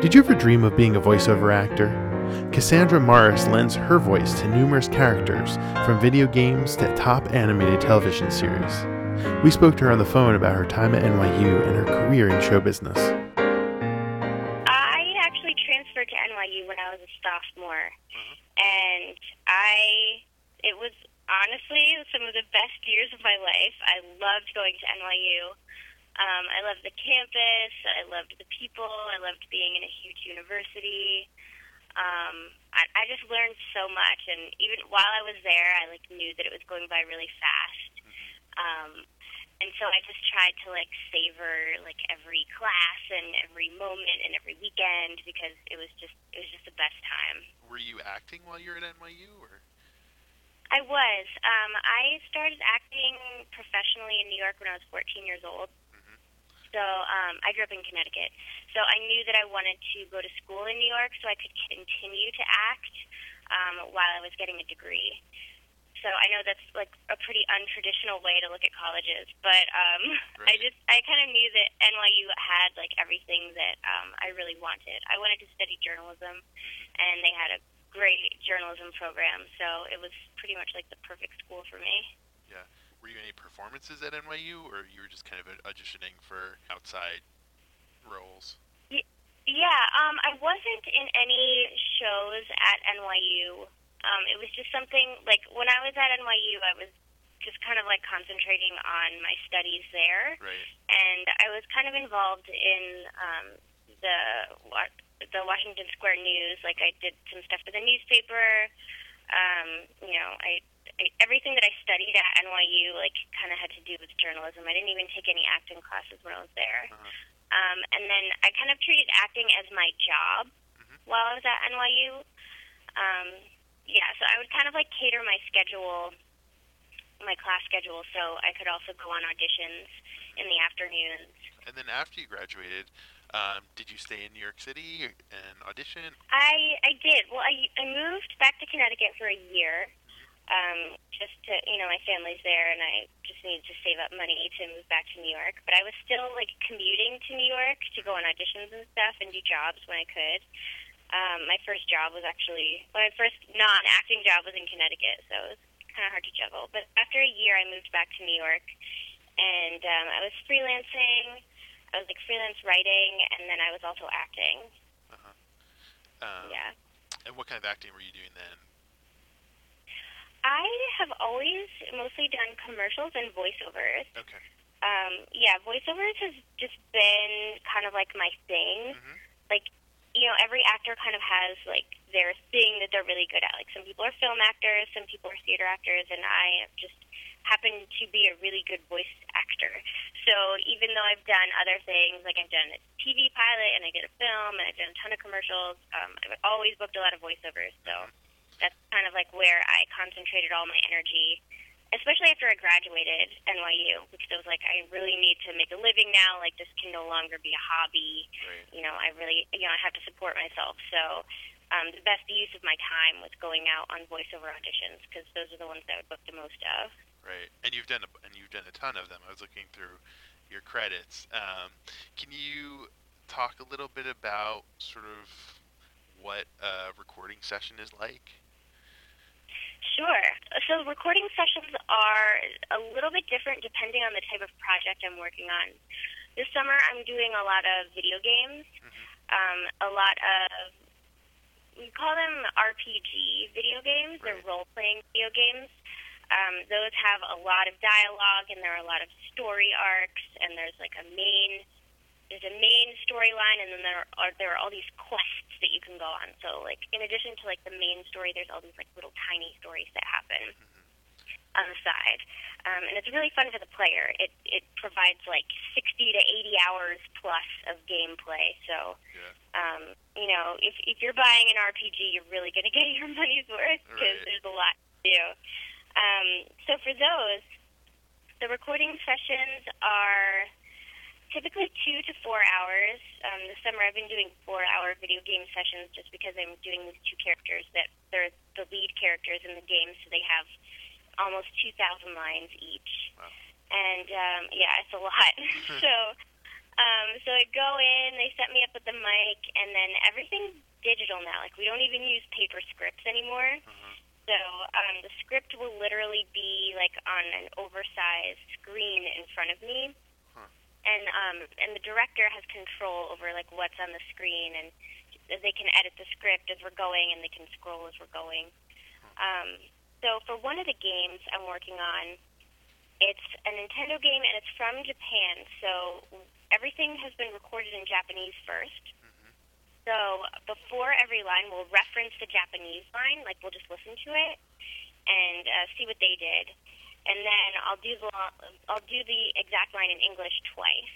Did you ever dream of being a voiceover actor? Cassandra Morris lends her voice to numerous characters, from video games to top animated television series. We spoke to her on the phone about her time at NYU and her career in show business. I actually transferred to NYU when I was a sophomore, mm-hmm. and I it was honestly some of the best years of my life. I loved going to NYU. Um, I loved the campus. I loved the people. I loved being in a huge university. Um, I, I just learned so much, and even while I was there, I like knew that it was going by really fast. Um, and so I just tried to like savor like every class and every moment and every weekend because it was just it was just the best time. Were you acting while you were at NYU, or I was. Um, I started acting professionally in New York when I was 14 years old. So um, I grew up in Connecticut. So I knew that I wanted to go to school in New York so I could continue to act um, while I was getting a degree. So I know that's like a pretty untraditional way to look at colleges, but um, I just I kind of knew that NYU had like everything that um, I really wanted. I wanted to study journalism, and they had a great journalism program, so it was pretty much like the perfect school for me. yeah, were you any performances at NYU, or you were just kind of auditioning for outside roles? Yeah, um, I wasn't in any shows at NYU. Um, it was just something like when I was at NYU, I was just kind of like concentrating on my studies there, Right. and I was kind of involved in um, the the Washington Square News. Like I did some stuff for the newspaper. Um, you know, I, I everything that I studied at NYU like kind of had to do with journalism. I didn't even take any acting classes when I was there. Uh-huh. Um, and then I kind of treated acting as my job Mhm. while I was at NYU. Um, yeah, so I would kind of like cater my schedule, my class schedule, so I could also go on auditions in the afternoons. And then after you graduated, um, did you stay in New York City and audition? I I did. Well, I I moved back to Connecticut for a year, um, just to you know my family's there, and I just needed to save up money to move back to New York. But I was still like commuting to New York to go on auditions and stuff and do jobs when I could. Um, my first job was actually my first non-acting job was in Connecticut, so it was kind of hard to juggle. But after a year, I moved back to New York, and um, I was freelancing. I was like freelance writing, and then I was also acting. Um, Yeah. And what kind of acting were you doing then? I have always mostly done commercials and voiceovers. Okay. Um, yeah, voiceovers has just been kind of like my thing. Mhm. Like, you know, every actor kind of has like their thing that they're really good at. Like some people are film actors, some people are theater actors, and I just happen to be a really good voice actor. So even though I've done other things, like I've done a TV pilot and I did a film and I've done a ton of commercials, um, I've always booked a lot of voiceovers. So that's kind of like where I concentrated all my energy, especially after I graduated NYU, because I was like, I really need to make a living now. Like this can no longer be a hobby. Right. You know, I really, you know, I have to support myself. So um, the best use of my time was going out on voiceover auditions because those are the ones that I would book the most of. Right. And you've done a, and you've done a ton of them. I was looking through your credits. Um, can you talk a little bit about sort of what a recording session is like? Sure. So recording sessions are a little bit different depending on the type of project I'm working on. This summer, I'm doing a lot of video games, um, a lot of we call them RPG video games. They're role playing video games. Um, those have a lot of dialogue and there are a lot of story arcs and there's like a main there's a main storyline and then there are there are all these quests that you can go on. So like in addition to like the main story, there's all these like little tiny stories that happen on the side, um, and it's really fun for the player. It it provides like 60 to 80 hours plus of gameplay. So Yeah. um, you know if if you're buying an RPG, you're really going to get your money's worth because Right. there's a lot to do. Um, so for those, the recording sessions are typically two to four hours. Um, this summer, I've been doing four-hour video game sessions just because I'm doing these two characters that they're the lead characters in the game, so they have almost 2,000 lines each. Wow. And um, yeah, it's a lot. so Um, so I go in, they set me up with the mic, and then everything's digital now. Like we don't even use paper scripts anymore. Uh-huh. So um, the script will literally be like on an oversized screen in front of me. And um, and the director has control over like what's on the screen, and they can edit the script as we're going, and they can scroll as we're going. Um, so for one of the games I'm working on, it's a Nintendo game and it's from Japan. So everything has been recorded in Japanese first. Mhm. So before every line, we'll reference the Japanese line, like we'll just listen to it and uh, see what they did, and then I'll do the I'll do the exact line in English twice,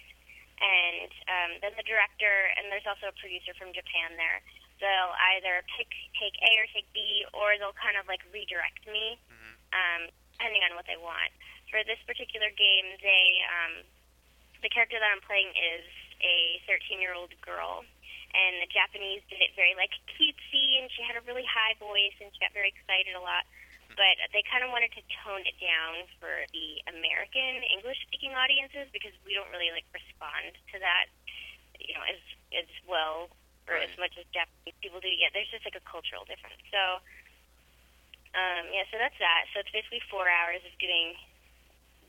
and um, then the director and there's also a producer from Japan there. They'll either pick take A or take B, or they'll kind of like redirect me, Mhm. um, depending on what they want. For this particular game, they um, the character that I'm playing is a 13 year old girl, and the Japanese did it very like cutesy, and she had a really high voice, and she got very excited a lot. But they kind of wanted to tone it down for the American English speaking audiences because we don't really like respond to that, you know, as as well or as much as Japanese people do. Yeah, there's just like a cultural difference. So, um, yeah, so that's that. So it's basically four hours of doing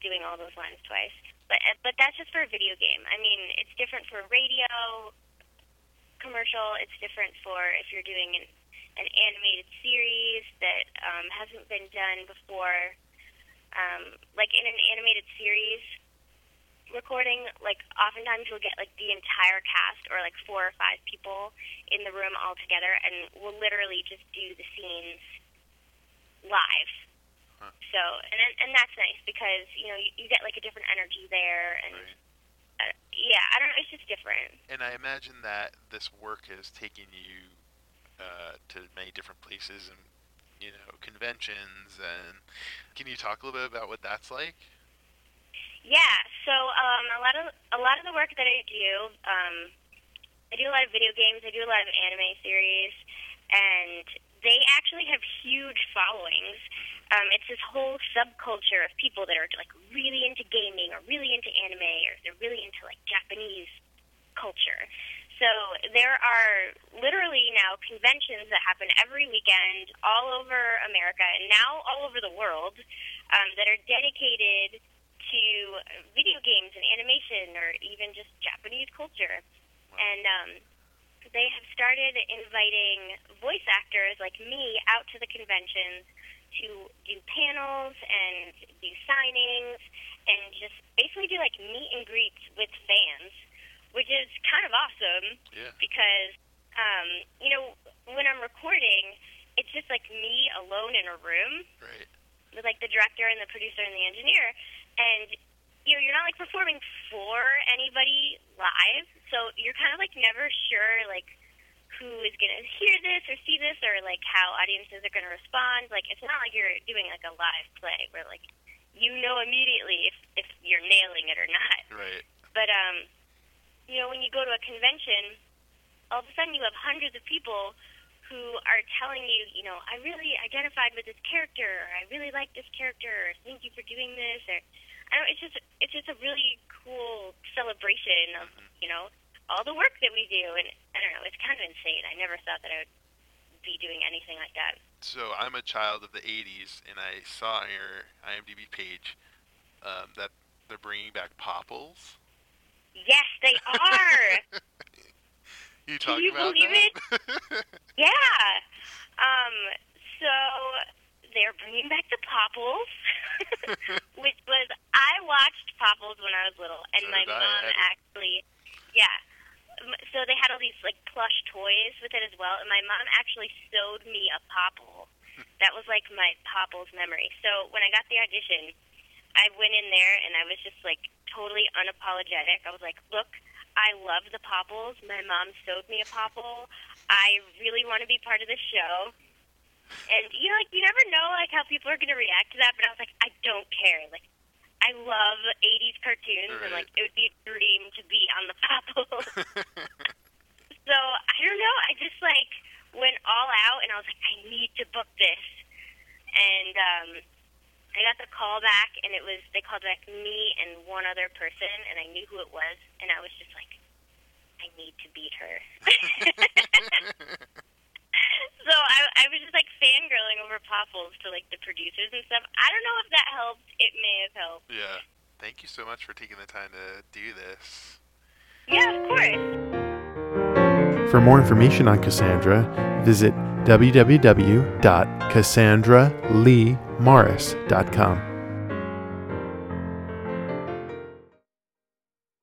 doing all those lines twice. But but that's just for a video game. I mean, it's different for a radio commercial. It's different for if you're doing an an animated series that um, hasn't been done before. Um, like in an animated series recording, like oftentimes you'll get like the entire cast or like four or five people in the room all together, and we'll literally just do the scenes live. Huh. So and and that's nice because you know you, you get like a different energy there, and Right. uh, yeah, I don't know, it's just different. And I imagine that this work is taking you uh, to many different places and you know conventions. And can you talk a little bit about what that's like? Yeah, so um, a lot of a lot of the work that I do, um, I do a lot of video games. I do a lot of anime series, and they actually have huge followings. Um, it's this whole subculture of people that are like really into gaming or really into anime or they're really into like Japanese culture. So there are literally now conventions that happen every weekend all over America and now all over the world um, that are dedicated to video games and animation or even just Japanese culture. And um, they have started inviting voice actors like me out to the conventions to do panels and do signings and just basically do like meet and greets with fans, which is kind of awesome Yeah. because um, you know when I'm recording, it's just like me alone in a room Right. with like the director and the producer and the engineer, and you know you're not like performing for anybody live, so you're kind of like never sure like who is gonna hear this or see this or like how audiences are gonna respond. Like it's not like you're doing like a live play where like you know immediately if if you're nailing it or not. Right. But um, you know, when you go to a convention, all of a sudden you have hundreds of people who are telling you, you know, I really identified with this character, or I really like this character, or thank you for doing this, or I don't. It's just it's just a really cool celebration of you know all the work that we do, and I don't know, it's kind of insane. I never thought that I would be doing anything like that. So I'm a child of the '80s, and I saw on your IMDb page um, that they're bringing back Popples. Yes, they are. you Can you about believe that? Yeah. Um, so they're bringing back the Popples, which was I watched Popples when I was little, and So my did I. I mom it. actually, yeah. So they had all these like plush toys with it as well, and my mom actually sewed me a Popple. that was like my Popples memory. So when I got the audition, I went in there and I was just like totally unapologetic. I was like, look. I love the Popples. My mom sewed me a Popple. I really want to be part of the show. And you know, like you never know like how people are gonna react to that, but I was like, I don't care. Like I love eighties cartoons and like it would be a dream to be on the Popples. so I don't know, I just like went all out and I was like, I need to book this and um I got the call back, and it was they called back me and one other person, and I knew who it was, and I was just like, I need to beat her. so I, I was just like fangirling over Popples to like the producers and stuff. I don't know if that helped. It may have helped. Yeah. Thank you so much for taking the time to do this. Yeah, of course. For more information on Cassandra, visit www.cassandraleemorris.com.